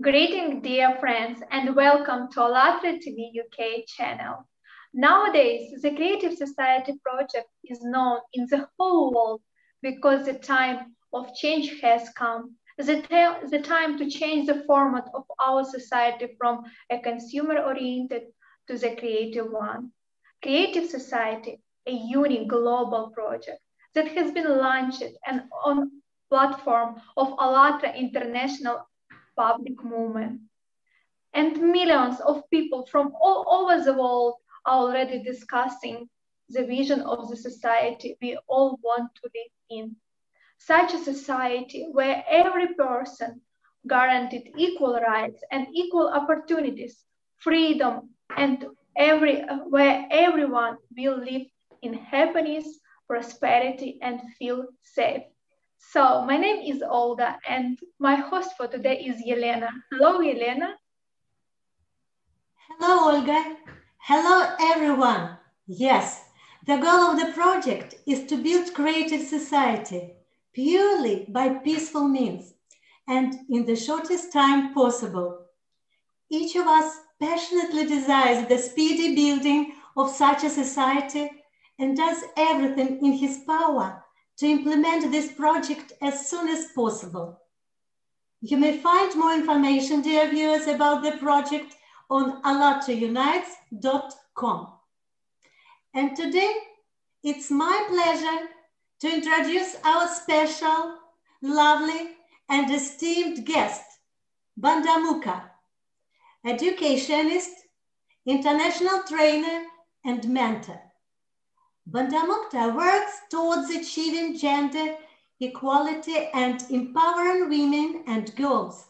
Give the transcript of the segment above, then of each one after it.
Greeting dear friends and welcome to ALLATRA TV UK channel. Nowadays, the Creative Society project is known in the whole world because the time of change has come. The, the time to change the format of our society from a consumer-oriented to the creative one. Creative Society, a unique global project that has been launched and on platform of ALLATRA International public movement. And millions of people from all over the world are already discussing the vision of the society we all want to live in. Such a society where every person guaranteed equal rights and equal opportunities, freedom, and every, where everyone will live in happiness, prosperity, and feel safe. So my name is Olga and my host for today is Yelena. Hello, Yelena. Hello, Olga. Hello, everyone. Yes, the goal of the project is to build creative society purely by peaceful means and in the shortest time possible. Each of us passionately desires the speedy building of such a society and does everything in his power to implement this project as soon as possible. You may find more information, dear viewers, about the project on allatraunites.com. And today, it's my pleasure to introduce our special, lovely, and esteemed guest, Bandamuka, educationist, international trainer, and mentor. Bandamukha works towards achieving gender equality and empowering women and girls.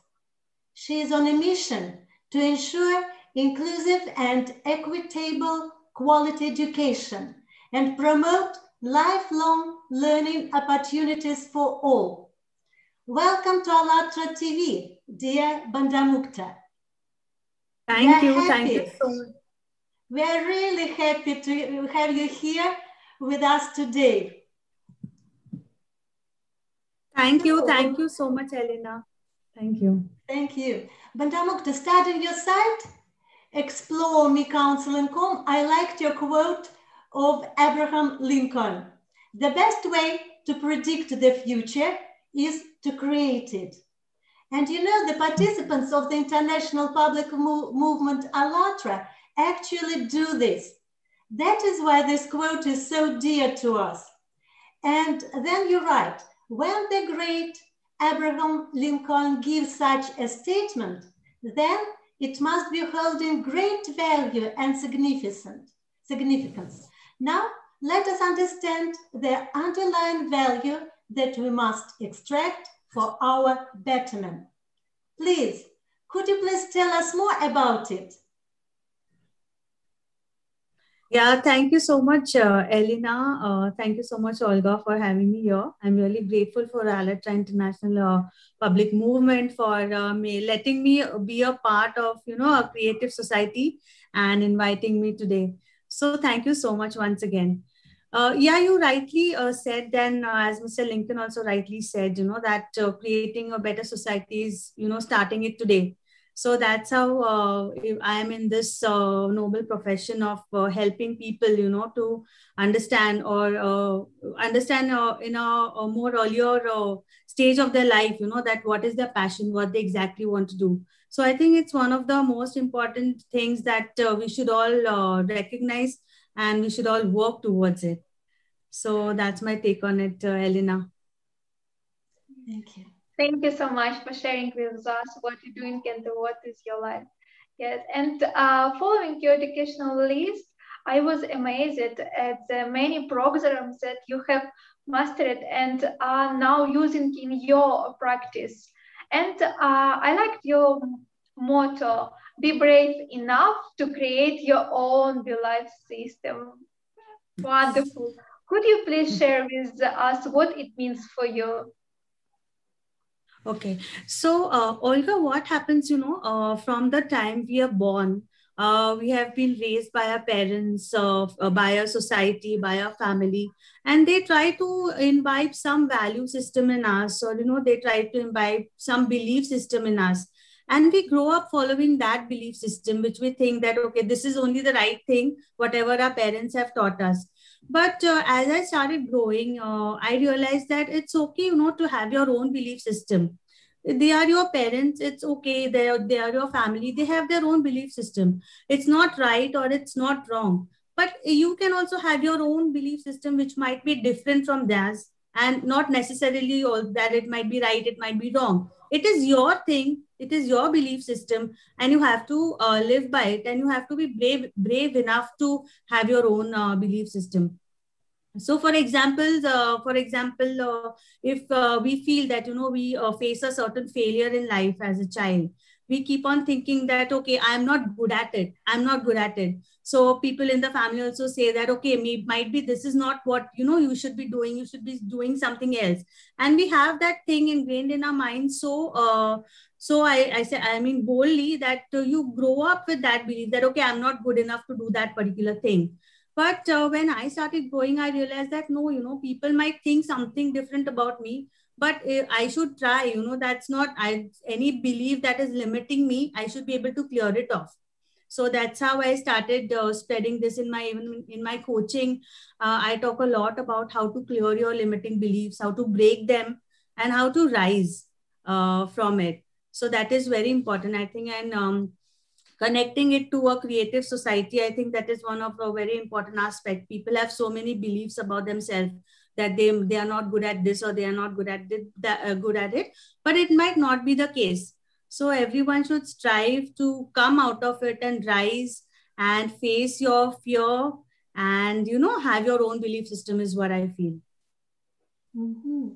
She is on a mission to ensure inclusive and equitable quality education and promote lifelong learning opportunities for all. Welcome to ALLATRA TV, dear Bandamukha. Thank We're you, happy. thank you so much. We're really happy to have you here with us today. Thank you. Thank you so much, Elena. Thank you. Thank you. Bandamuk, to start on your site, explore me council.com, I liked your quote of Abraham Lincoln. The best way to predict the future is to create it. And you know, the participants of the International Public Mo Movement ALLATRA actually do this. That is why this quote is so dear to us. And then you're right. When the great Abraham Lincoln gives such a statement, then it must be holding great value and significant, significance. Now, let us understand the underlying value that we must extract for our betterment. Please, could you please tell us more about it? Yeah, thank you so much, uh, Elena. Uh, thank you so much, Olga, for having me here. I'm really grateful for ALLATRA International uh, Public Movement for uh, me letting me be a part of, you know, a creative society and inviting me today. So thank you so much once again. Uh, yeah, you rightly uh, said then, uh, as Mr. Lincoln also rightly said, you know, that creating a better society is, you know, starting it today so that's how uh, i am in this uh, noble profession of uh, helping people you know to understand or uh, understand uh, in a, a, more earlier uh, stage of their life you know that what is their passion what they exactly want to do. So i think it's one of the most important things that we should all recognize and we should all work towards it. So that's my take on it elena. Thank you Thank you so much for sharing with us what you're doing and what is your life. Yes, and uh, following your educational list, I was amazed at the many programs that you have mastered and are now using in your practice. And uh, I liked your motto, be brave enough to create your own belief system. Wonderful. Could you please share with us what it means for you? Okay. So, uh, Olga, what happens, you know, uh, from the time we are born, uh, we have been raised by our parents, uh, by our society, by our family, and they try to imbibe some value system in us, or, you know, they try to imbibe some belief system in us. and we grow up following that belief system which we think that okay this is only the right thing whatever our parents have taught us but uh, as i started growing uh, i realized that it's okay you know to have your own belief system. They are your parents it's okay they are, they are your family they have their own belief system. It's not right or it's not wrong. But you can also have your own belief system which might be different from theirs and not necessarily all that it might be right it might be wrong it is your thing. It is your belief system and you have to uh, live by it and you have to be brave brave enough to have your own uh, belief system. So for example uh, for example uh, if uh, we feel that you know we uh, face a certain failure in life as a child we keep on thinking that okay i'm not good at it. I'm not good at it so people in the family also say that okay me might be this is not what you know you should be doing you should be doing something else. And we have that thing ingrained in our minds so uh, so I, I say i mean boldly that uh, you grow up with that belief that okay i'm not good enough to do that particular thing. But uh, when i started growing i realized that no you know people might think something different about me but uh, i should try you know that's not I, any belief that is limiting me i should be able to clear it off so that's how i started uh, spreading this in my even in my coaching. Uh, i talk a lot about how to clear your limiting beliefs how to break them and how to rise uh, from it. So that is very important i think. And um, connecting it to a creative society i think that is one of the very important aspect. People have so many beliefs about themselves that they, they are not good at this or they are not good at it, that, uh, good at it. But it might not be the case so everyone should strive to come out of it and rise and face your fear and you know have your own belief system is what i feel mm-hmm.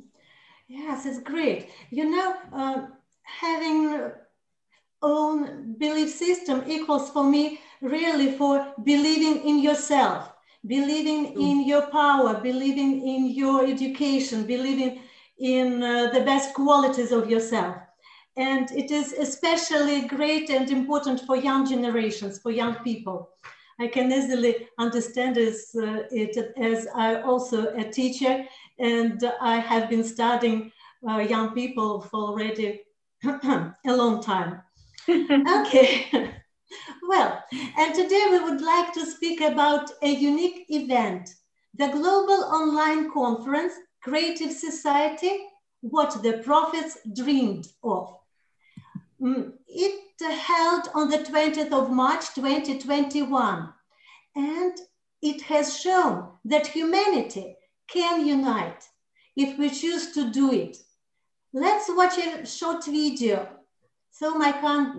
yes it's great you know uh, having own belief system equals for me really for believing in yourself, believing in your power, believing in your education, believing in uh, the best qualities of yourself. And it is especially great and important for young generations, for young people. I can easily understand this, uh, it as I also a teacher and I have been studying uh, young people for already a long time okay. well, and today we would like to speak about a unique event, the Global Online Conference, Creative Society, What the Prophets Dreamed of. Mm, it held on the 20th of March 2021, and it has shown that humanity can unite if we choose to do it. Let's watch a short video so my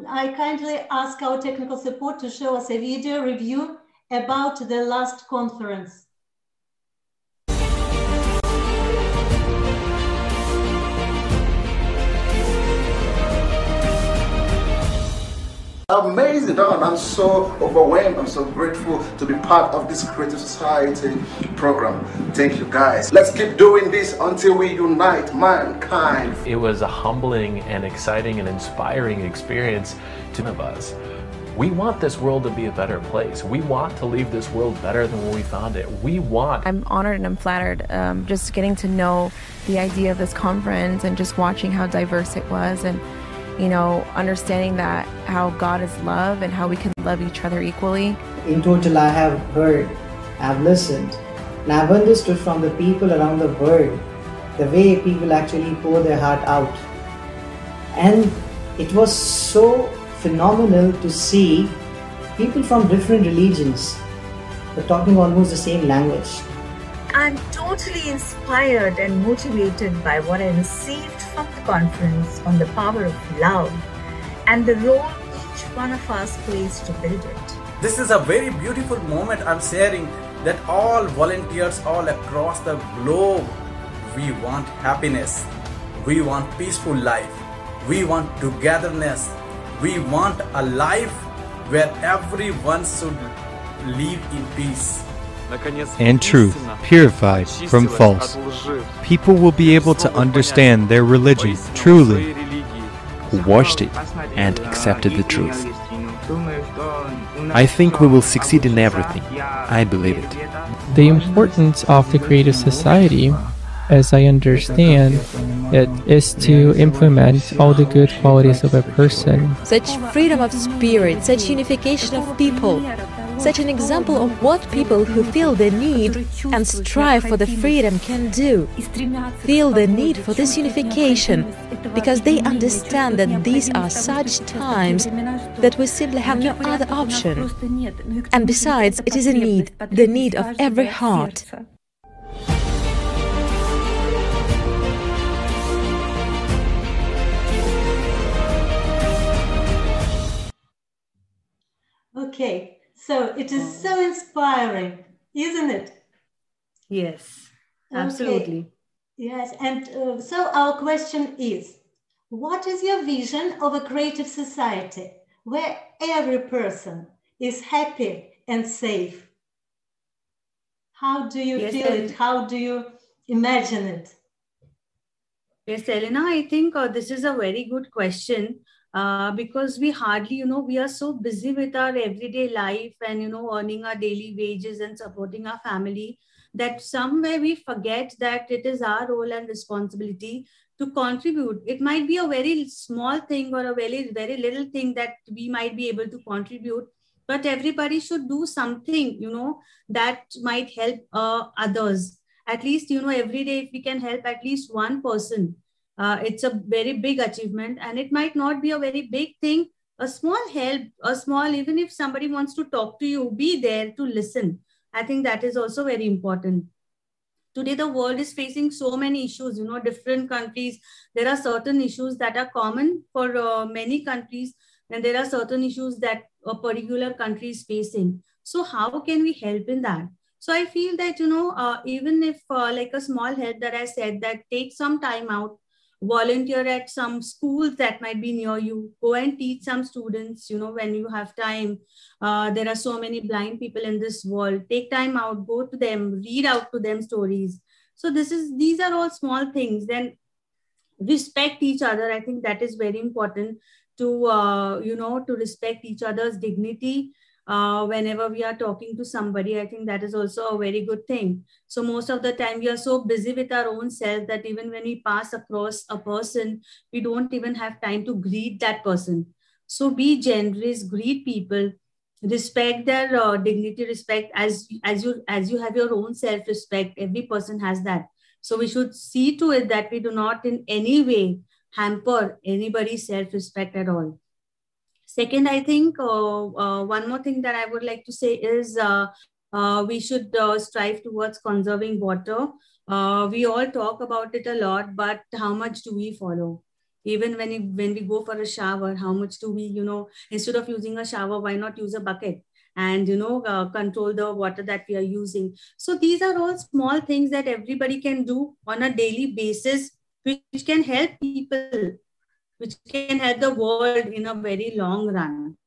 I kindly ask our technical support to show us a video review about the last conference. Amazing, Don. I'm so overwhelmed. I'm so grateful to be part of this Creative Society program. Thank you, guys. Let's keep doing this until we unite mankind. It was a humbling and exciting and inspiring experience to of us. We want this world to be a better place. We want to leave this world better than when we found it. We want. I'm honored and I'm flattered um, just getting to know the idea of this conference and just watching how diverse it was and you know, understanding that how God is love and how we can love each other equally. In total, I have heard, I've listened, and I've understood from the people around the world the way people actually pour their heart out. And it was so phenomenal to see people from different religions but talking almost the same language. I'm totally inspired and motivated by what I received from the conference on the power of love and the role each one of us plays to build it. This is a very beautiful moment I'm sharing that all volunteers all across the globe we want happiness, we want peaceful life, we want togetherness, we want a life where everyone should live in peace and truth purified from false. People will be able to understand their religion truly, who watched it and accepted the truth. I think we will succeed in everything. I believe it. The importance of the creative society, as I understand, it is to implement all the good qualities of a person. Such freedom of spirit, such unification of people, such an example of what people who feel the need and strive for the freedom can do. Feel the need for this unification because they understand that these are such times that we simply have no other option. And besides, it is a need, the need of every heart. Okay, so it is so inspiring, isn't it? Yes, absolutely. Okay. Yes, and uh, so our question is What is your vision of a creative society where every person is happy and safe? How do you yes, feel it? How do you imagine it? Yes, Elena, I think uh, this is a very good question uh, because we hardly, you know, we are so busy with our everyday life and, you know, earning our daily wages and supporting our family that somewhere we forget that it is our role and responsibility to contribute. It might be a very small thing or a very, very little thing that we might be able to contribute, but everybody should do something, you know, that might help uh, others. At least, you know, every day, if we can help at least one person, uh, it's a very big achievement and it might not be a very big thing. A small help a small even if somebody wants to talk to you be there to listen. I think that is also very important. Today the world is facing so many issues you know different countries. There are certain issues that are common for uh, many countries and there are certain issues that a particular country is facing. So how can we help in that? So i feel that you know uh, even if uh, like a small help that i said that take some time out volunteer at some schools that might be near you. Go and teach some students you know when you have time. Uh, there are so many blind people in this world. Take time out go to them read out to them stories. So this is these are all small things. Then respect each other. I think that is very important to uh, you know to respect each other's dignity uh, whenever we are talking to somebody i think that is also a very good thing. So most of the time we are so busy with our own self that even when we pass across a person we don't even have time to greet that person. So be generous greet people respect their uh, dignity respect as as you as you have your own self respect every person has that. So we should see to it that we do not in any way hamper anybody's self respect at all Second, I think uh, uh, one more thing that I would like to say is uh, we should strive towards conserving water. we all talk about it a lot, but how much do we follow? even when, when we go for a shower how much do we you know instead of using a shower why not use a bucket and you know uh, control the water that we are using so these are all small things that everybody can do on a daily basis which can help people which can help the world in a very long run.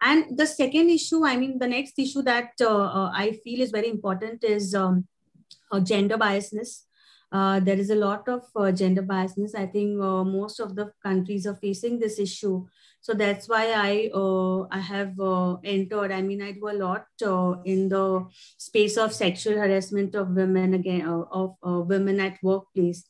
And the second issue, I mean, the next issue that uh, uh, I feel is very important is um, uh, gender biasness. Uh, there is a lot of uh, gender biasness. I think uh, most of the countries are facing this issue. So that's why I I have entered. I mean, I do a lot in the space of sexual harassment of women again of women at workplace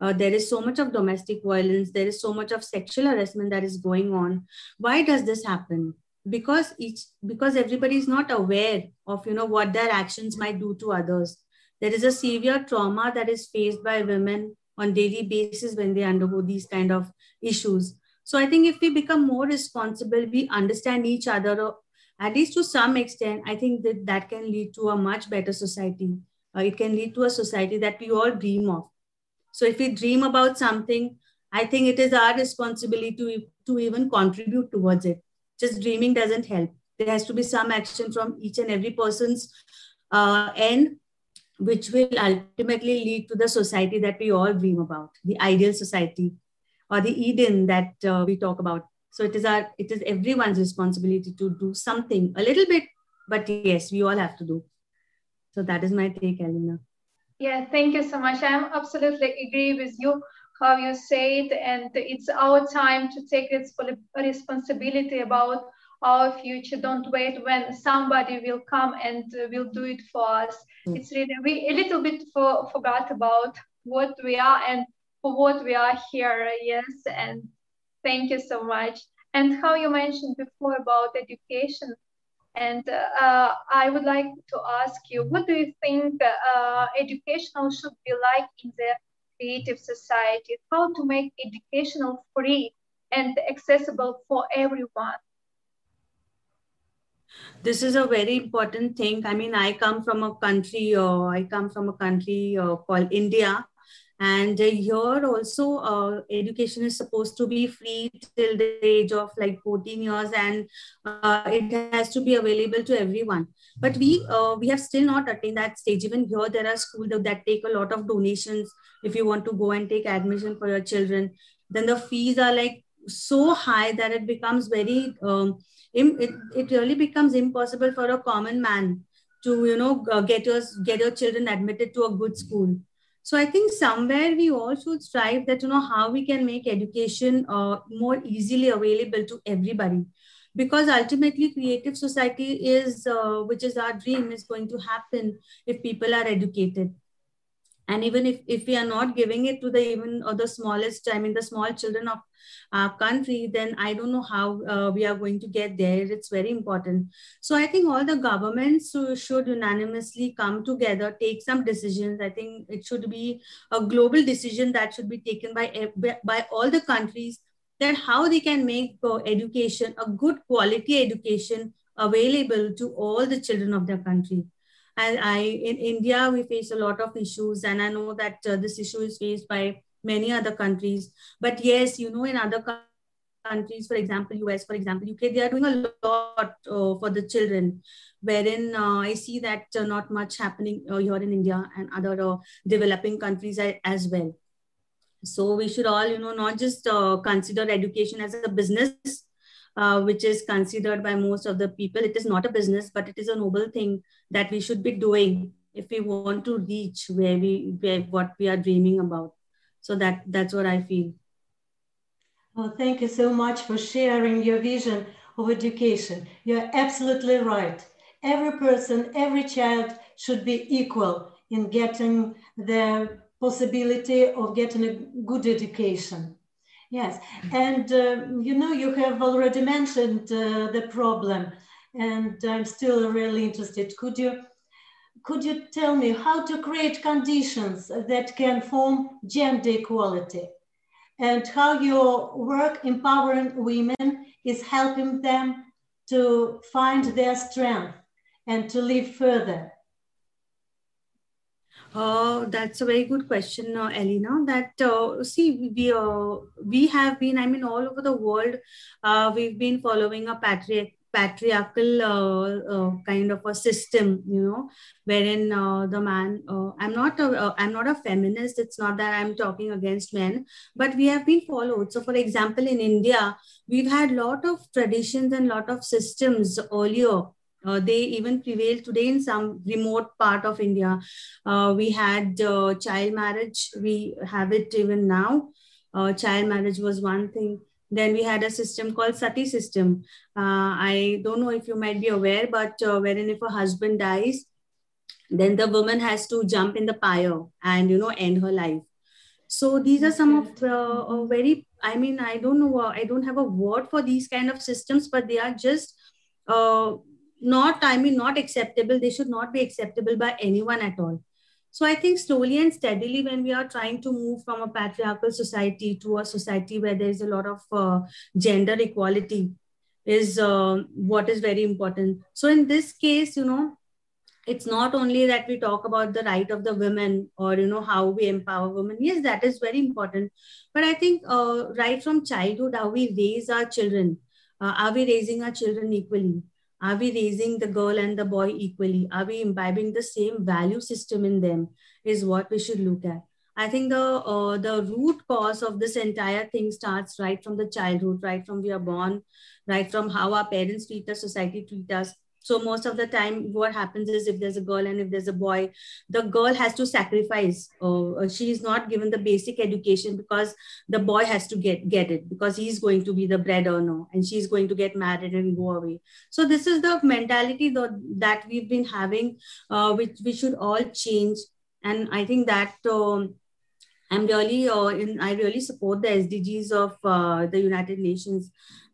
uh, there is so much of domestic violence. There is so much of sexual harassment that is going on. Why does this happen? Because each because everybody is not aware of you know what their actions might do to others. There is a severe trauma that is faced by women on daily basis when they undergo these kind of issues. So i think if we become more responsible we understand each other at least to some extent i think that that can lead to a much better society. Uh, it can lead to a society that we all dream of so if we dream about something, I think it is our responsibility to, to even contribute towards it. Just dreaming doesn't help. There has to be some action from each and every person's uh, end, which will ultimately lead to the society that we all dream about, the ideal society or the Eden that uh, we talk about. So it is our, it is everyone's responsibility to do something a little bit, but yes, we all have to do. So that is my take, Elena. Yeah, thank you so much. I am absolutely agree with you how you say it, and it's our time to take responsibility about our future. Don't wait when somebody will come and will do it for us. Mm. It's really we a little bit for, forgot about what we are and for what we are here. Yes, and thank you so much. And how you mentioned before about education, and uh, I would like to ask you, what do you think uh, educational should be like in the creative society? How to make educational free and accessible for everyone? this is a very important thing i mean i come from a country uh, i come from a country uh, called india and uh, here also uh, education is supposed to be free till the age of like 14 years and uh, it has to be available to everyone. But we uh, we have still not attained that stage. Even here there are schools that, that take a lot of donations. If you want to go and take admission for your children then the fees are like so high that it becomes very um, it, it really becomes impossible for a common man to you know get your get your children admitted to a good school so i think somewhere we all should strive that you know how we can make education uh, more easily available to everybody. Because ultimately creative society is uh, which is our dream is going to happen if people are educated and even if, if we are not giving it to the even or the smallest i mean the small children of our country then i don't know how uh, we are going to get there. It's very important. So i think all the governments should unanimously come together take some decisions. I think it should be a global decision that should be taken by by all the countries that how they can make uh, education a good quality education available to all the children of their country and I in India we face a lot of issues, and I know that uh, this issue is faced by many other countries. But yes, you know, in other countries, for example, US, for example, UK, they are doing a lot uh, for the children. Wherein uh, I see that uh, not much happening uh, here in India and other uh, developing countries as well. So we should all, you know, not just consider education as a business uh, which is considered by most of the people. It is not a business, but it is a noble thing that we should be doing if we want to reach where we where what we are dreaming about. So that that's what I feel. Well, thank you so much for sharing your vision of education. You're absolutely right. Every person, every child should be equal in getting the possibility of getting a good education. Yes, and uh, you know, you have already mentioned uh, the problem, and I'm still really interested. Could you could you tell me how to create conditions that can form gender equality, and how your work empowering women is helping them to find their strength and to live further? Uh, that's a very good question, uh, Elena. That uh, see, we uh, we have been, I mean, all over the world, uh, we've been following a patriarch patriarchal kind of a system you know wherein the man i'm not a i'm not a feminist it's not that i'm talking against men but we have been followed so for example in india we've had lot of traditions and lot of systems earlier uh, they even prevail today in some remote part of India. Uh, we had uh, child marriage. We have it even now. Uh, child marriage was one thing. Then we had a system called sati system. Uh, I don't know if you might be aware, but uh, wherein if a husband dies, then the woman has to jump in the pyre and you know end her life. So these are some of the very. I mean, I don't know. I don't have a word for these kind of systems, but they are just uh, not i mean not acceptable. They should not be acceptable by anyone at all. So i think slowly and steadily when we are trying to move from a patriarchal society to a society where there is a lot of uh, gender equality is uh, what is very important. So in this case you know it's not only that we talk about the right of the women or you know how we empower women. Yes that is very important. But i think uh, right from childhood how we raise our children uh, are we raising our children equally are we raising the girl and the boy equally? Are we imbibing the same value system in them? Is what we should look at. I think the uh, the root cause of this entire thing starts right from the childhood, right from we are born, right from how our parents treat us, society treat us, so most of the time what happens is if there's a girl and if there's a boy the girl has to sacrifice uh, she is not given the basic education because the boy has to get get it because he's going to be the bread earner and she's going to get married and go away. So this is the mentality that, that we've been having uh, which we should all change. And i think that um, I'm really, uh, in, I really support the SDGs of uh, the United Nations,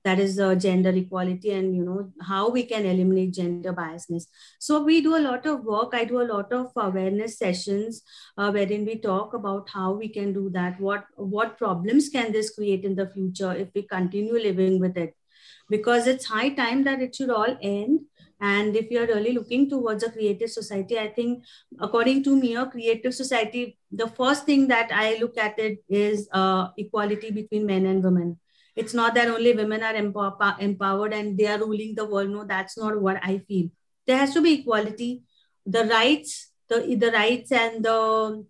that is uh, gender equality and you know how we can eliminate gender biasness. So we do a lot of work. I do a lot of awareness sessions uh, wherein we talk about how we can do that. What what problems can this create in the future if we continue living with it? Because it's high time that it should all end and if you're really looking towards a creative society, I think, according to me, a creative society, the first thing that I look at it is uh, equality between men and women. It's not that only women are empower- empowered and they are ruling the world. No, that's not what I feel. There has to be equality. The rights, the, the rights and the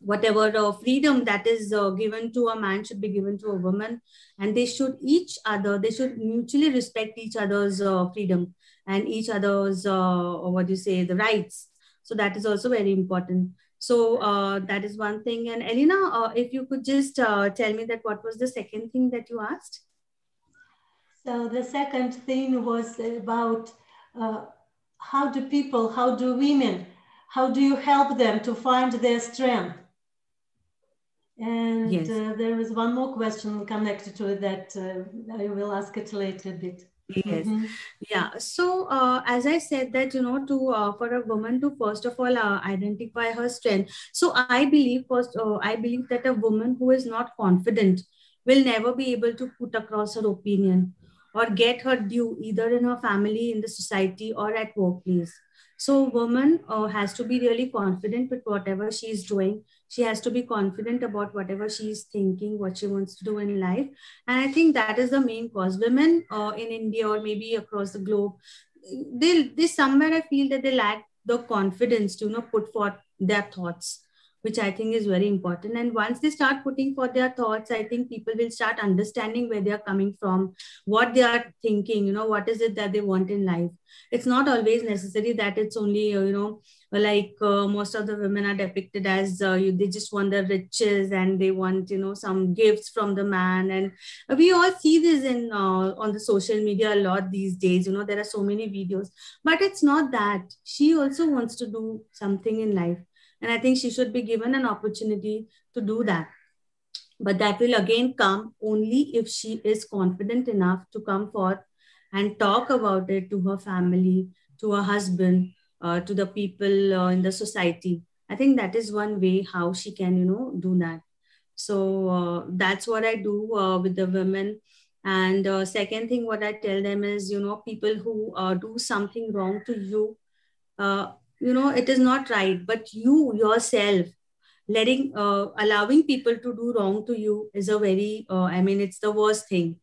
whatever uh, freedom that is uh, given to a man should be given to a woman and they should each other they should mutually respect each other's uh, freedom and each other's uh, what do you say the rights. So that is also very important. So uh, that is one thing. And elena uh, if you could just uh, tell me that what was the second thing that you asked? So the second thing was about uh, how do people how do women how do you help them to find their strength? And Yes. uh, there is one more question connected to it that uh, I will ask it later a bit. Yes. Mhm. yeah. So uh, as i said that you know to uh, for a woman to first of all uh, identify her strength. So i believe first uh, i believe that a woman who is not confident will never be able to put across her opinion or get her due either in her family in the society or at workplace so woman uh, has to be really confident with whatever she is doing. She has to be confident about whatever she's thinking what she wants to do in life. And i think that is the main cause. Women uh, in india or maybe across the globe they they somewhere i feel that they lack the confidence to you know put forth their thoughts which i think is very important. And once they start putting forth their thoughts i think people will start understanding where they are coming from what they are thinking you know what is it that they want in life. It's not always necessary that it's only uh, you know like uh, most of the women are depicted as uh, you, they just want the riches and they want you know some gifts from the man. And we all see this in uh, on the social media a lot these days you know there are so many videos. But it's not that. She also wants to do something in life and i think she should be given an opportunity to do that. But that will again come only if she is confident enough to come forth and talk about it to her family to her husband uh, to the people uh, in the society. I think that is one way how she can you know do that. So uh, that's what i do uh, with the women. And uh, second thing what i tell them is you know people who uh, do something wrong to you you know it is not right but you yourself letting uh, allowing people to do wrong to you is a very uh, i mean it's the worst thing.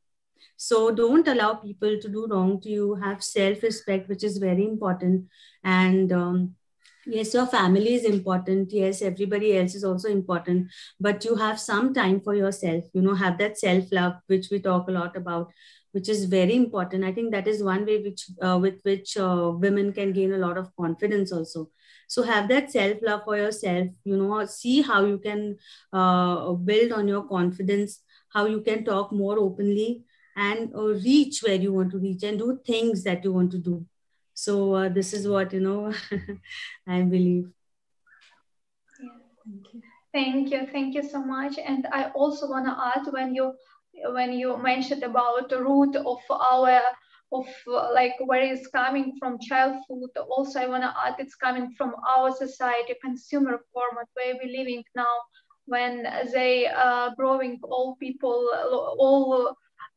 So don't allow people to do wrong to you. Have self respect which is very important. And um, yes your family is important. Yes everybody else is also important. But you have some time for yourself you know have that self love which we talk a lot about which is very important. I think that is one way which uh, with which uh, women can gain a lot of confidence also. So have that self love for yourself you know see how you can uh, build on your confidence how you can talk more openly and uh, reach where you want to reach and do things that you want to do. So uh, this is what you know i believe. Yeah, thank you. Thank you, thank you so much. And I also want to add when you when you mentioned about the root of our of uh, like where it's coming from childhood. Also, I want to add it's coming from our society, consumer format where we're living now. When they are growing all people, all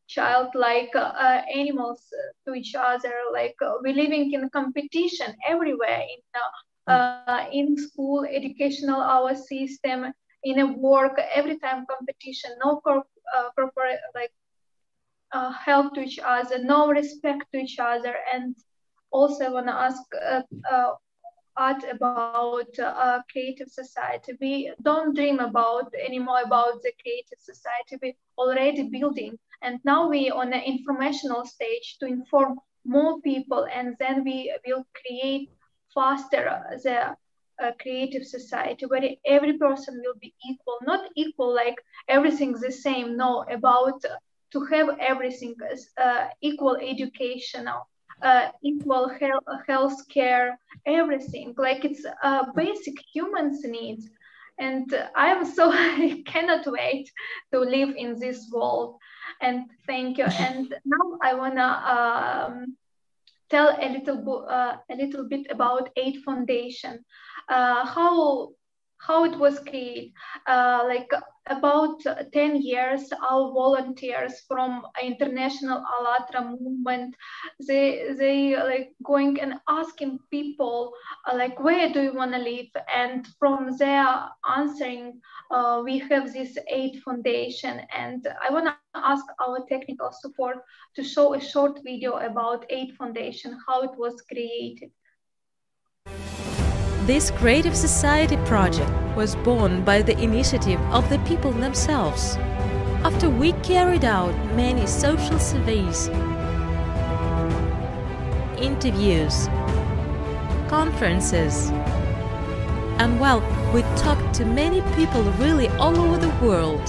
child like uh, animals to each other like uh, we're living in competition everywhere in uh, uh, in school educational our system in a work every time competition no corp- uh, corporate like uh, help to each other no respect to each other and also I want to ask uh, uh, art about uh, creative society. We don't dream about anymore about the creative society. We already building and now we on the informational stage to inform more people and then we will create faster the uh, creative society where every person will be equal not equal like everything's the same no about to have everything as uh, equal educational uh, equal health, health care everything like it's uh, basic humans needs and I'm so I cannot wait to live in this world. And thank you. And now I wanna um, tell a little uh, a little bit about Eight Foundation, uh, how how it was created. Uh, like about 10 years, our volunteers from international ALLATRA movement, they, they like going and asking people uh, like, where do you want to live? And from there answering, uh, we have this eight foundation. And I want to ask our technical support to show a short video about eight foundation, how it was created. This Creative Society project was born by the initiative of the people themselves. After we carried out many social surveys, interviews, conferences, and well, we talked to many people really all over the world.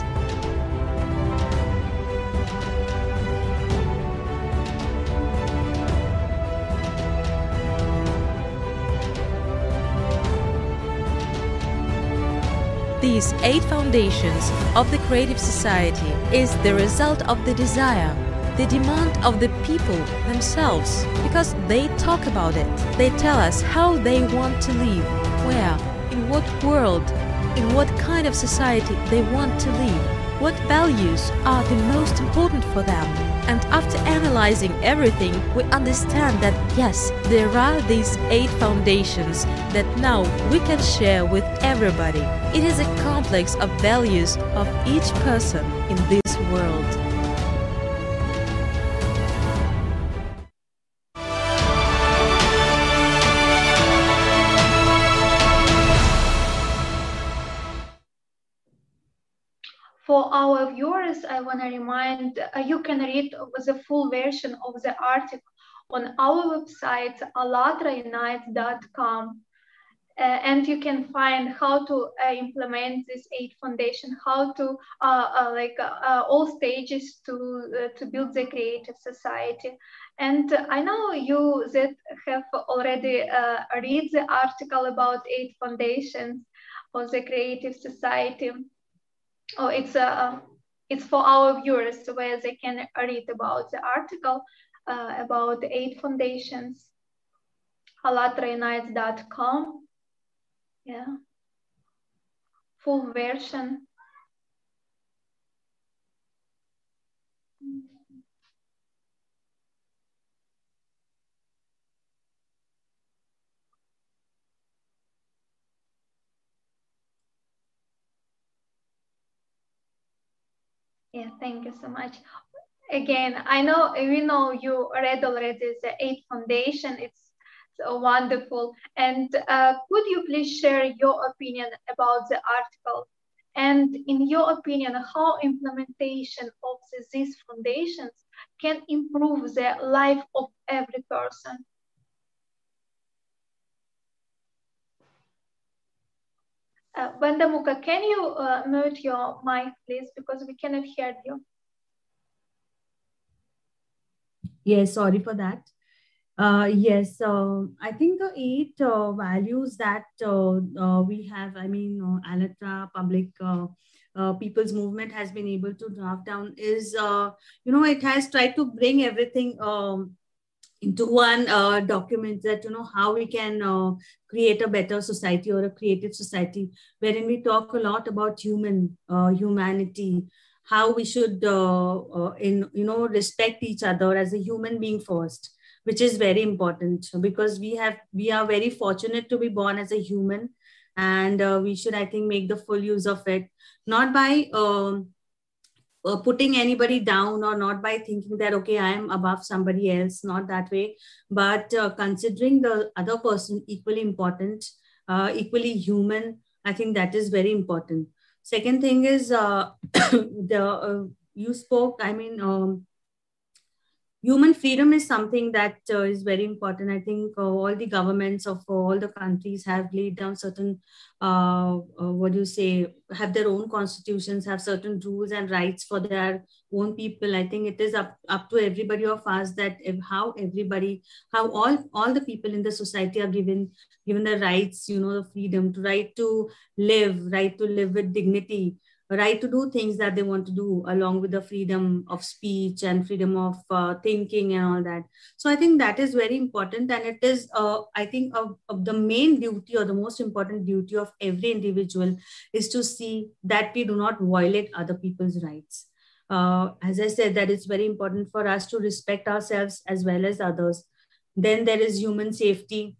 These eight foundations of the Creative Society is the result of the desire, the demand of the people themselves, because they talk about it. They tell us how they want to live, where, in what world, in what kind of society they want to live, what values are the most important for them. And after analyzing everything, we understand that yes, there are these eight foundations that now we can share with everybody. It is a complex of values of each person in this world. Want to remind uh, you can read the full version of the article on our website, allatraunite.com. Uh, and you can find how to uh, implement this eight foundation, how to uh, uh like uh, all stages to to build the creative society. And I know you that have already read the article about eight foundations of the creative society oh, it's a it's for our viewers where they can read about the article uh, about the eight foundations, allatraunites.com. Yeah, full version. Yeah, thank you so much. Again, I know we know you read already the eight foundation. It's so wonderful. And uh, could you please share your opinion about the article? And in your opinion, how implementation of these foundations can improve the life of every person? Uh, Vandamuka, can you uh, mute your mic, please, because we cannot hear you. Yes, sorry for that. Uh, yes, uh, I think the eight uh, values that uh, uh, we have, I mean, uh, ALLATRA, public uh, people's movement has been able to draft down is, you know, it has tried to bring everything um, into one uh, document that you know how we can uh, create a better society or a creative society wherein we talk a lot about human uh, humanity how we should uh, uh, in you know respect each other as a human being first which is very important. Because we have we are very fortunate to be born as a human and uh, we should i think make the full use of it not by um, uh, putting anybody down or not by thinking that okay i am above somebody else not that way. But uh, considering the other person equally important uh, equally human i think that is very important. Second thing is uh, the uh, you spoke i mean um, human freedom is something that uh, is very important. I think uh, all the governments of all the countries have laid down certain, uh, uh, what do you say, have their own constitutions, have certain rules and rights for their own people. I think it is up, up to everybody of us that if, how everybody, how all, all the people in the society are given, given the rights, you know, the freedom to right to live, right to live with dignity, right to do things that they want to do along with the freedom of speech and freedom of uh, thinking and all that. So i think that is very important and it is uh, i think of, of, the main duty or the most important duty of every individual is to see that we do not violate other people's rights. Uh, as i said that it's very important for us to respect ourselves as well as others. Then there is human safety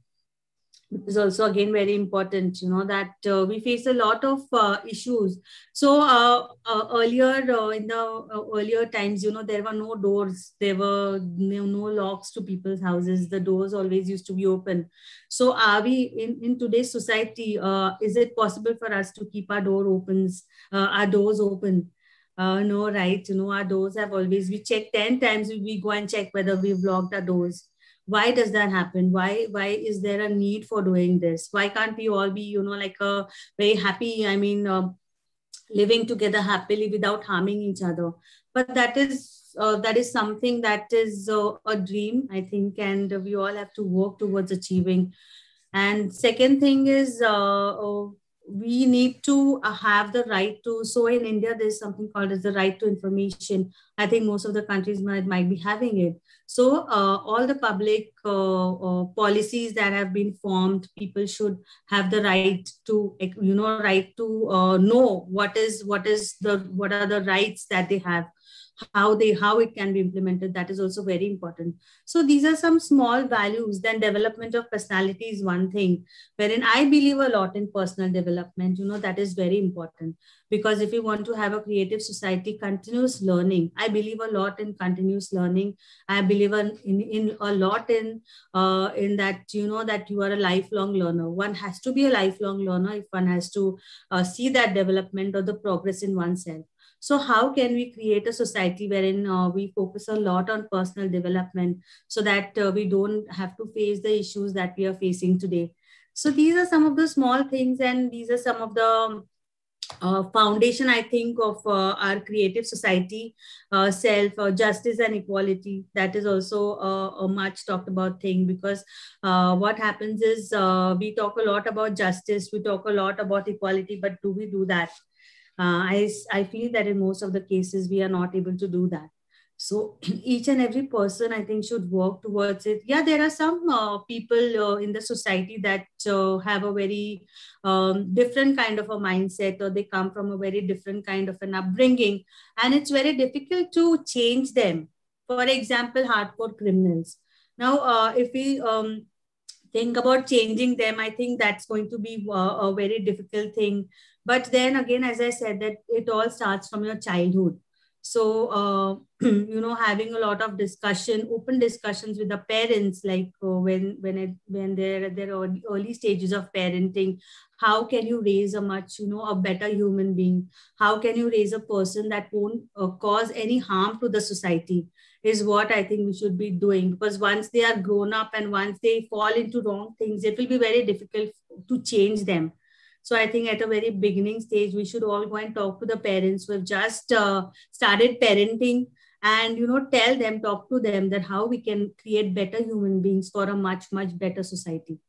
is also again very important you know that uh, we face a lot of uh, issues. So uh, uh earlier uh, in the uh, earlier times you know there were no doors. There were no, no, locks to people's houses. The doors always used to be open. So are we in, in today's society is it possible for us to keep our door opens our doors open? No right you know our doors have always we check 10 times we go and check whether we've locked our doors why does that happen? Why why is there a need for doing this? Why can't we all be you know like a very happy i mean uh, living together happily without harming each other? But that is uh, that is something that is uh, a dream i think and we all have to work towards achieving. And second thing is uh, we need to have the right to so in india there's something called as the right to information. I think most of the countries might, might be having it so uh, all the public uh, uh, policies that have been formed people should have the right to you know right to uh, know what is what is the what are the rights that they have how they how it can be implemented that is also very important. So these are some small values. Then development of personality is one thing wherein i believe a lot in personal development you know that is very important. Because if you want to have a creative society continuous learning i believe a lot in continuous learning. I believe in, in, in a lot in uh, in that you know that you are a lifelong learner. One has to be a lifelong learner if one has to uh, see that development or the progress in oneself so how can we create a society wherein uh, we focus a lot on personal development so that uh, we don't have to face the issues that we are facing today? So these are some of the small things and these are some of the uh, foundation, I think, of uh, our creative society, uh, self, uh, justice and equality. That is also a much talked about thing because what happens is we talk a lot about justice, we talk a lot about equality, but do we do that? Uh, I, I feel that in most of the cases we are not able to do that. So each and every person i think should work towards it. Yeah there are some uh, people uh, in the society that uh, have a very um, different kind of a mindset or they come from a very different kind of an upbringing and it's very difficult to change them. For example hardcore criminals. Now uh, if we um, think about changing them i think that's going to be a very difficult thing but then again as i said that it all starts from your childhood. So uh, you know having a lot of discussion open discussions with the parents like uh, when when it when they're at their early stages of parenting how can you raise a much you know a better human being? How can you raise a person that won't uh, cause any harm to the society? Is what i think we should be doing. Because once they are grown up and once they fall into wrong things it will be very difficult to change them so I think at a very beginning stage, we should all go and talk to the parents who have just uh, started parenting and you know tell them talk to them that how we can create better human beings for a much much better society.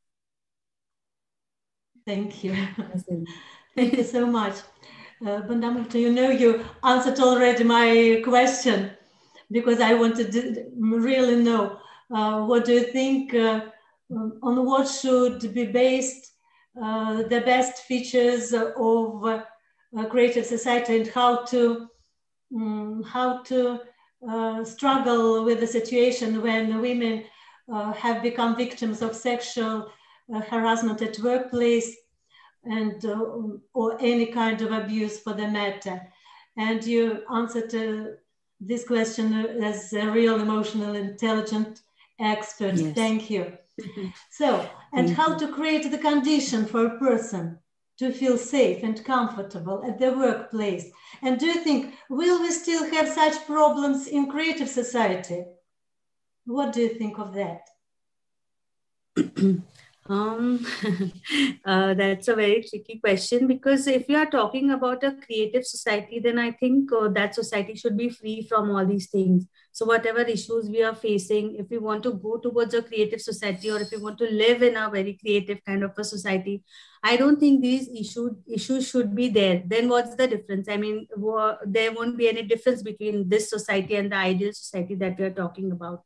Thank you. Thank you so much. Uh, you know you answered already my question? Because i wanted to really know uh, what do you think uh, on what should be based uh, the best features of uh, creative society and how to um, how to uh, struggle with the situation when women have become victims of sexual harassment at workplace and or any kind of abuse for the matter. And you answered this question as a real emotional intelligent expert. Yes. Thank you. So, and Thank how to create the condition for a person to feel safe and comfortable at the workplace. And do you think, will we still have such problems in creative society? What do you think of that? Um, uh, that's a very tricky question because if you are talking about a creative society, then I think uh, that society should be free from all these things. So, whatever issues we are facing, if we want to go towards a creative society or if we want to live in a very creative kind of a society, I don't think these issues issues should be there. Then what's the difference? I mean, there won't be any difference between this society and the ideal society that we are talking about.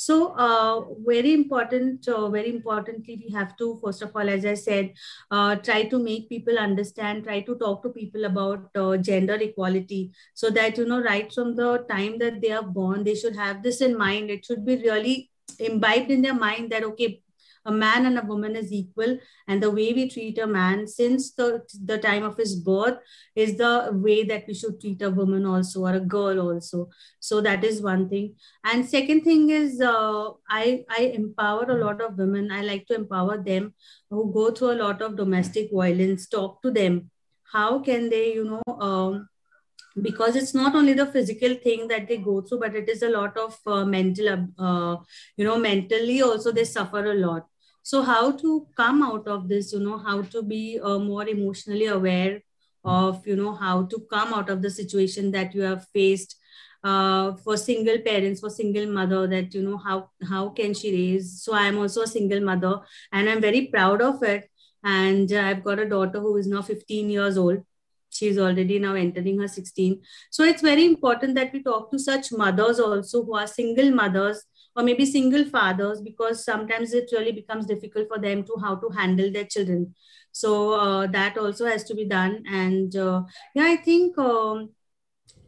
So uh, very important, uh, very importantly, we have to, first of all, as I said, uh, try to make people understand, try to talk to people about uh, gender equality so that, you know, right from the time that they are born, they should have this in mind. It should be really imbibed in their mind that, okay, a man and a woman is equal and the way we treat a man since the, the time of his birth is the way that we should treat a woman also or a girl also. So that is one thing. And second thing is uh, i i empower a lot of women. I like to empower them who go through a lot of domestic violence talk to them. How can they you know um, because it's not only the physical thing that they go through but it is a lot of uh, mental uh, you know mentally also they suffer a lot. So how to come out of this you know how to be uh, more emotionally aware of you know how to come out of the situation that you have faced uh, for single parents for single mother that you know how how can she raise? So i'm also a single mother and i'm very proud of it. And i've got a daughter who is now 15 years old she's already now entering her 16 so it's very important that we talk to such mothers also who are single mothers or maybe single fathers because sometimes it really becomes difficult for them to how to handle their children. So uh, that also has to be done. And uh, yeah i think um,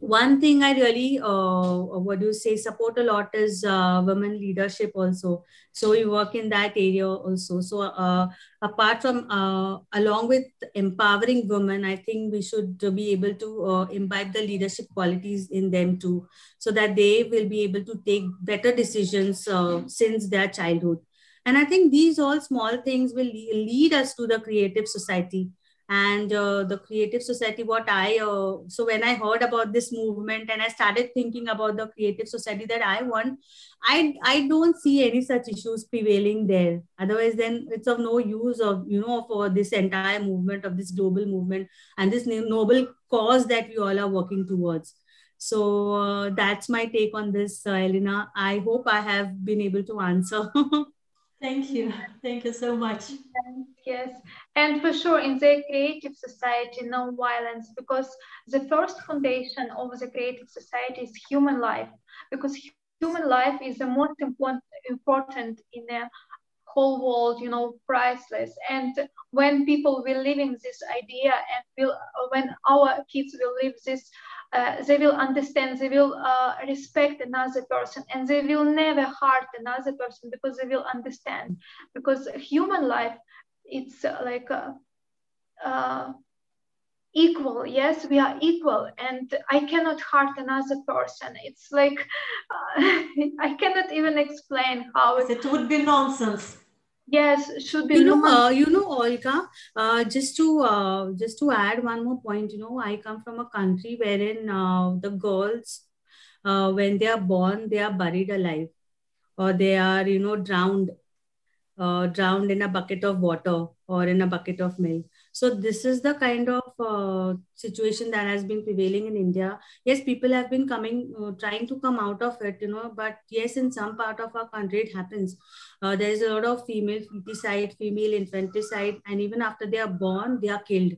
one thing I really, uh, what do you say, support a lot is uh, women leadership also. So we work in that area also. So uh, apart from, uh, along with empowering women, I think we should be able to uh, imbibe the leadership qualities in them too, so that they will be able to take better decisions uh, since their childhood. And I think these all small things will lead us to the creative society and uh, the creative society what i uh, so when i heard about this movement and i started thinking about the creative society that i want i i don't see any such issues prevailing there. Otherwise then it's of no use of you know for this entire movement of this global movement and this noble cause that we all are working towards. So uh, that's my take on this uh, elena. I hope i have been able to answer Thank you. Thank you so much. Yes. And for sure, in the creative society, no violence, because the first foundation of the creative society is human life, because human life is the most important, important in the whole world, you know, priceless. And when people will live in this idea and will, when our kids will live this uh, they will understand, they will uh, respect another person, and they will never hurt another person because they will understand. Because human life, it's uh, like uh, uh, equal. Yes, we are equal, and I cannot hurt another person. It's like I cannot even explain how it would be nonsense yes should be you know uh, you know olga uh, just to uh, just to add one more point you know i come from a country wherein uh, the girls uh, when they are born they are buried alive. Or they are you know drowned uh, drowned in a bucket of water or in a bucket of milk so this is the kind of uh, situation that has been prevailing in India. Yes, people have been coming, uh, trying to come out of it, you know, but yes, in some part of our country it happens. Uh, there is a lot of female feticide, female infanticide, and even after they are born, they are killed.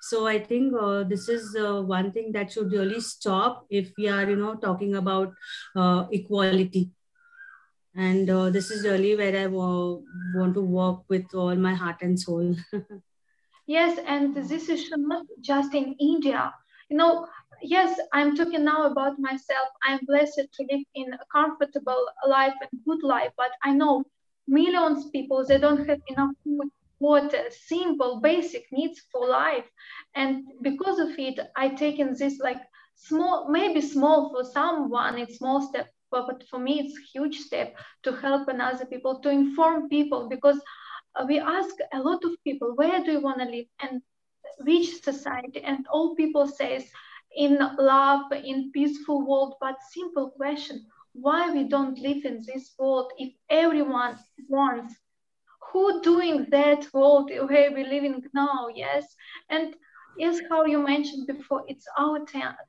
So I think uh, this is uh, one thing that should really stop if we are, you know, talking about uh, equality and uh, this is really where I want to work with all my heart and soul. Yes, and mm. this is not just in India. You know, yes, I'm talking now about myself. I'm blessed to live in a comfortable life and good life, but I know millions of people they don't have enough food, water, simple, basic needs for life. And because of it, I taken this like small, maybe small for someone, it's small step, but for me it's huge step to help another people, to inform people because we ask a lot of people, where do you want to live? And which society? And all people says in love, in peaceful world, but simple question, why we don't live in this world if everyone wants? Who doing that world where we living now? Yes? And yes how you mentioned before it's our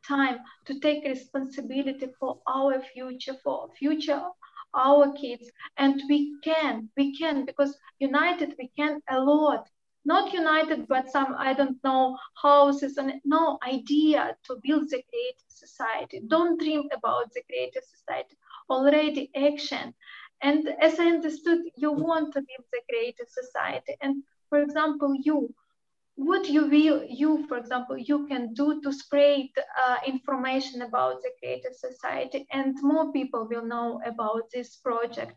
time to take responsibility for our future for future our kids and we can we can because united we can a lot. Not united but some i don't know houses and no idea to build the creative society. Don't dream about the creative society. Already action. And as i understood you want to build the creative society. And for example you what you will you for example you can do to spread uh, information about the creative society and more people will know about this project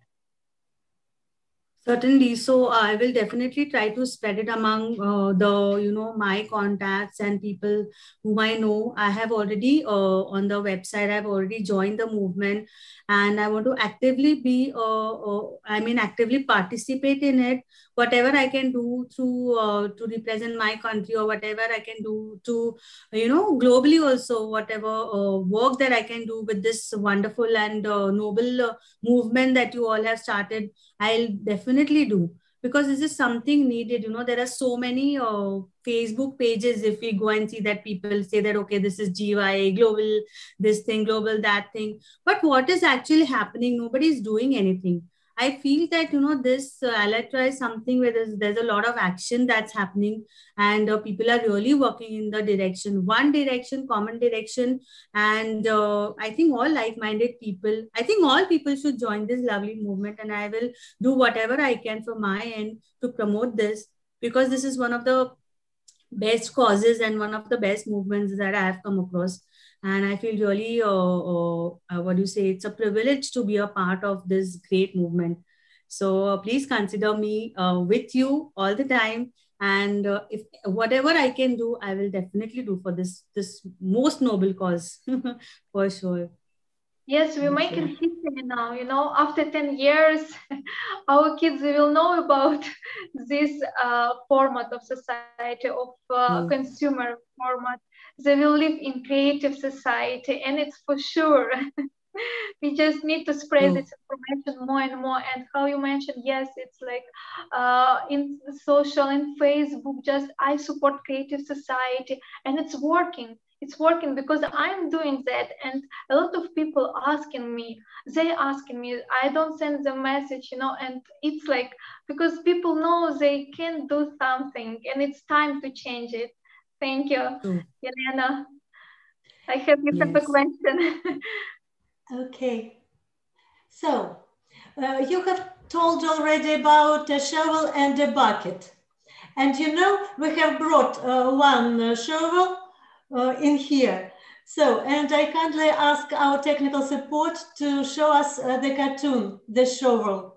certainly. So i will definitely try to spread it among uh, the you know my contacts and people whom i know. I have already uh, on the website i've already joined the movement and i want to actively be uh, uh i mean actively participate in it. Whatever i can do to uh, to represent my country or whatever i can do to you know globally also whatever uh, work that i can do with this wonderful and noble movement that you all have started i'll definitely do. Because this is something needed you know. There are so many uh, facebook pages if we go and see that people say that okay this is gy global this thing global that thing. But what is actually happening? Nobody is doing anything I feel that you know this uh, Allatra is something where there's, there's a lot of action that's happening, and uh, people are really working in the direction, one direction, common direction, and uh, I think all like-minded people. I think all people should join this lovely movement, and I will do whatever I can from my end to promote this because this is one of the best causes and one of the best movements that I have come across and i feel really uh, uh, uh, what do you say? It's a privilege to be a part of this great movement. So uh, please consider me uh, with you all the time. And uh, if whatever i can do i will definitely do for this this most noble cause for sure. Yes, we make making history now. You know, after 10 years, our kids will know about this uh, format of society, of uh, mm. consumer format they will live in creative society and it's for sure. We just need to spread mm. this information more and more. And how you mentioned yes it's like uh, in social in facebook just i support creative society and it's working. It's working because i'm doing that and a lot of people asking me they asking me i don't send the message you know and it's like because people know they can do something and it's time to change it Thank you, mm. Elena. I have you yes. have a question. okay. So, uh, you have told already about a shovel and a bucket. And you know, we have brought uh, one uh, shovel uh, in here. So, and I kindly ask our technical support to show us uh, the cartoon, the shovel.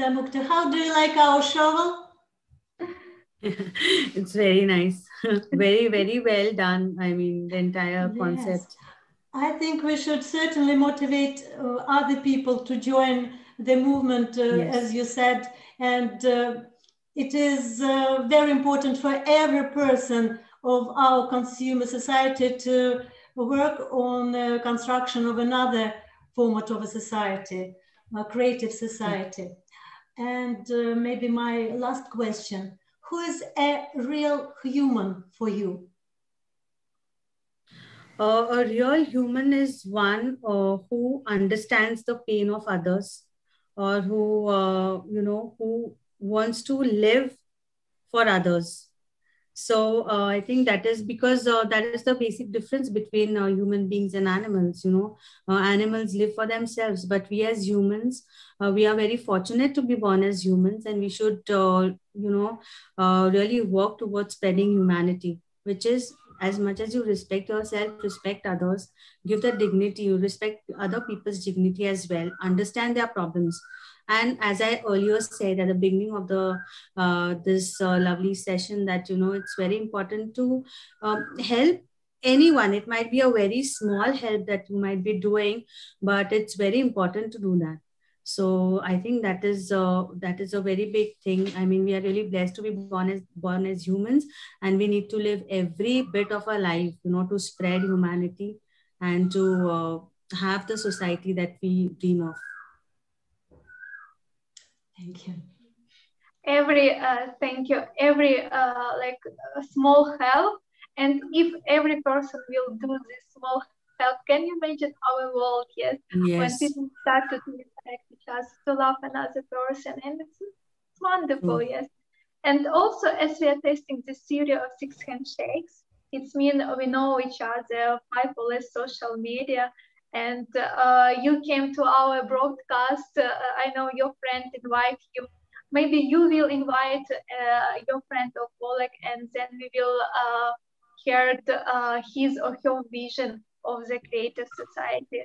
Bandamukta, how do you like our shovel? it's very nice. very, very well done. I mean, the entire yes. concept. I think we should certainly motivate uh, other people to join the movement, uh, yes. as you said. And uh, it is uh, very important for every person of our consumer society to work on the construction of another format of a society, a creative society. And uh, maybe my last question, who is a real human for you? Uh, a real human is one uh, who understands the pain of others or who, uh, you know, who wants to live for others so uh, i think that is because uh, that is the basic difference between uh, human beings and animals you know. Uh, animals live for themselves but we as humans uh, we are very fortunate to be born as humans and we should uh, you know really work towards spreading humanity which is as much as you respect yourself respect others give the dignity you respect other people's dignity as well understand their problems and as i earlier said at the beginning of the uh, this uh, lovely session that you know it's very important to um, help anyone. It might be a very small help that you might be doing but it's very important to do that. So i think that is uh, that is a very big thing. I mean we are really blessed to be born as born as humans and we need to live every bit of our life you know to spread humanity and to uh, have the society that we dream of Thank you. Every uh, thank you. Every uh, like small help, and if every person will do this small help, can you imagine our world? Yes. yes. When people start to respect each other, to love another person, and it's, it's wonderful. Mm. Yes. And also, as we are testing this series of six handshakes, it's mean we know each other, five or less social media, and uh, you came to our broadcast. Uh, I know your friend invited you. Maybe you will invite uh, your friend of Oleg, and then we will uh, hear the, uh, his or her vision of the creative society.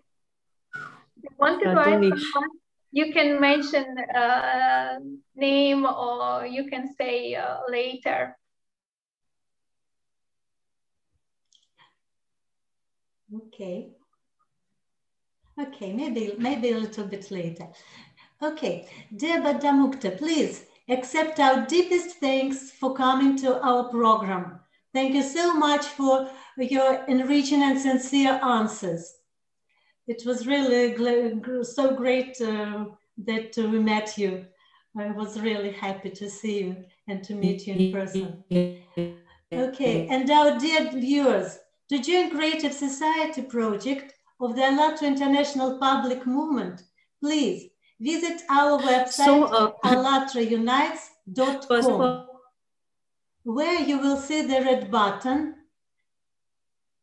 Want to invite someone? You can mention uh, name, or you can say later. Okay. Okay, maybe, maybe a little bit later. Okay, dear Badamukta, please accept our deepest thanks for coming to our program. Thank you so much for your enriching and sincere answers. It was really so great uh, that we met you. I was really happy to see you and to meet you in person. Okay, and our dear viewers, the Joint Creative Society project of the ALLATRA International Public Movement, please visit our website, so, uh, allatraunites.com, where you will see the red button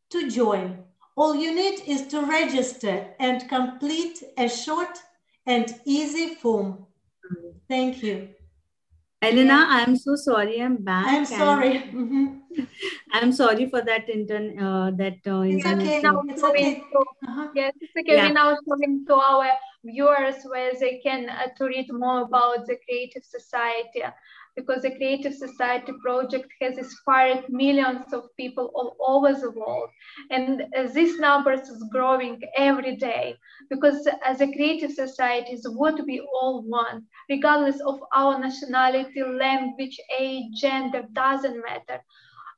to join. All you need is to register and complete a short and easy form. Thank you. Elena, I'm so sorry. I'm back. I'm sorry. I'm sorry for that intern. Uh, that uh, it's okay. Now it's okay. To, uh-huh. Yes, it's okay. Yeah. We're now showing to our viewers where they can uh, to read more about the Creative Society because the Creative Society project has inspired millions of people all over the world. And uh, this number is growing every day because as a Creative Society is what we all want, regardless of our nationality, language, age, gender, doesn't matter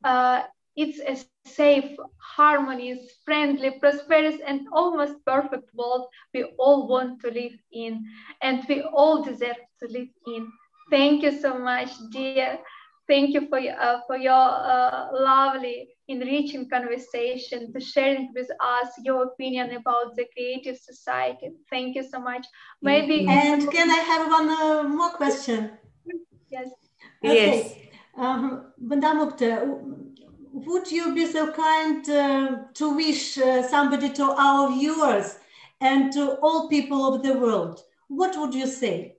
uh, it's a safe, harmonious, friendly, prosperous, and almost perfect world we all want to live in, and we all deserve to live in. Thank you so much, dear. Thank you for, uh, for your uh, lovely, enriching conversation, to sharing with us your opinion about the creative society. Thank you so much. Maybe and can I have one uh, more question? Yes. Okay. Yes. Um, Bandamukta, would you be so kind uh, to wish uh, somebody to our viewers and to all people of the world? What would you say?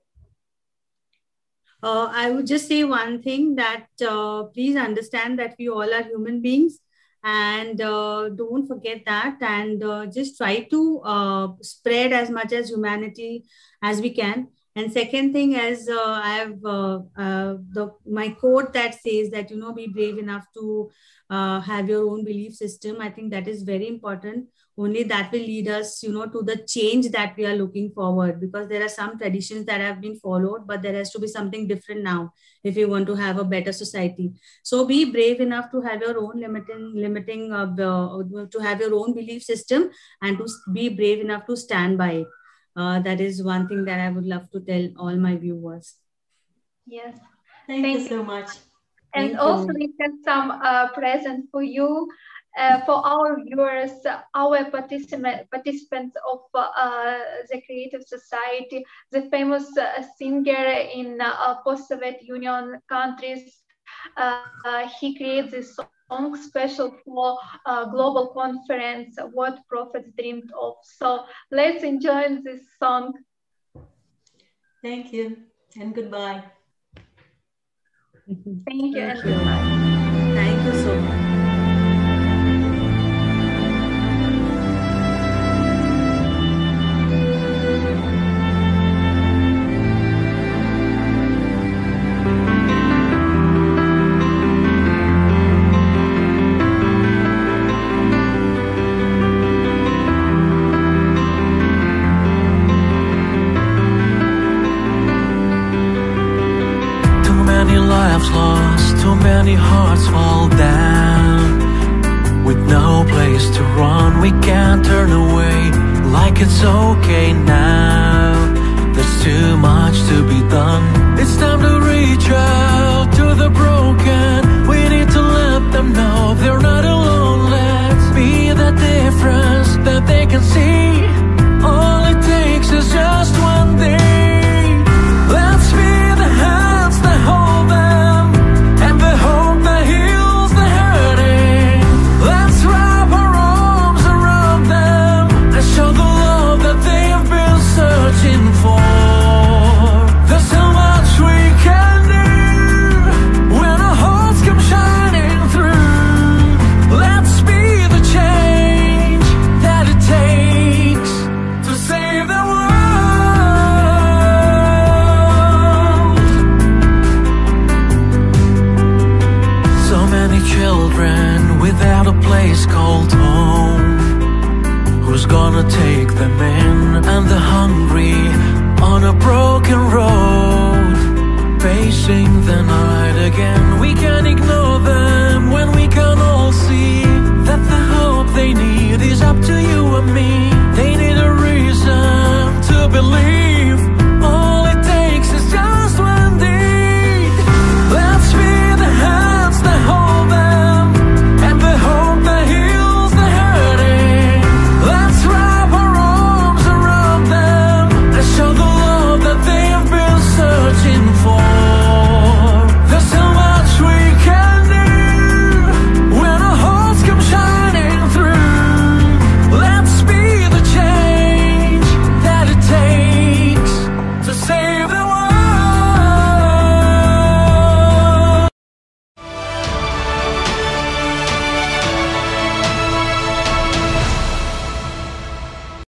Uh, I would just say one thing that uh, please understand that we all are human beings and uh, don't forget that and uh, just try to spread as much as humanity as we can. And second thing is uh, i have uh, uh, the my quote that says that you know be brave enough to uh, have your own belief system. I think that is very important only that will lead us you know to the change that we are looking forward because there are some traditions that have been followed but there has to be something different now if you want to have a better society. So be brave enough to have your own limiting limiting uh, to have your own belief system and to be brave enough to stand by it. Uh, that is one thing that i would love to tell all my viewers. Yes. Thank, thank you so much. And thank also you. we have some uh, present for you uh, for our viewers, our participant, participants of uh, the Creative Society, the famous uh, singer in uh, post-Soviet Union countries, uh, he created this song special for global conference, What Prophets Dreamed of. So let's enjoy this song. Thank you and goodbye. Thank you and goodbye. Thank you so much.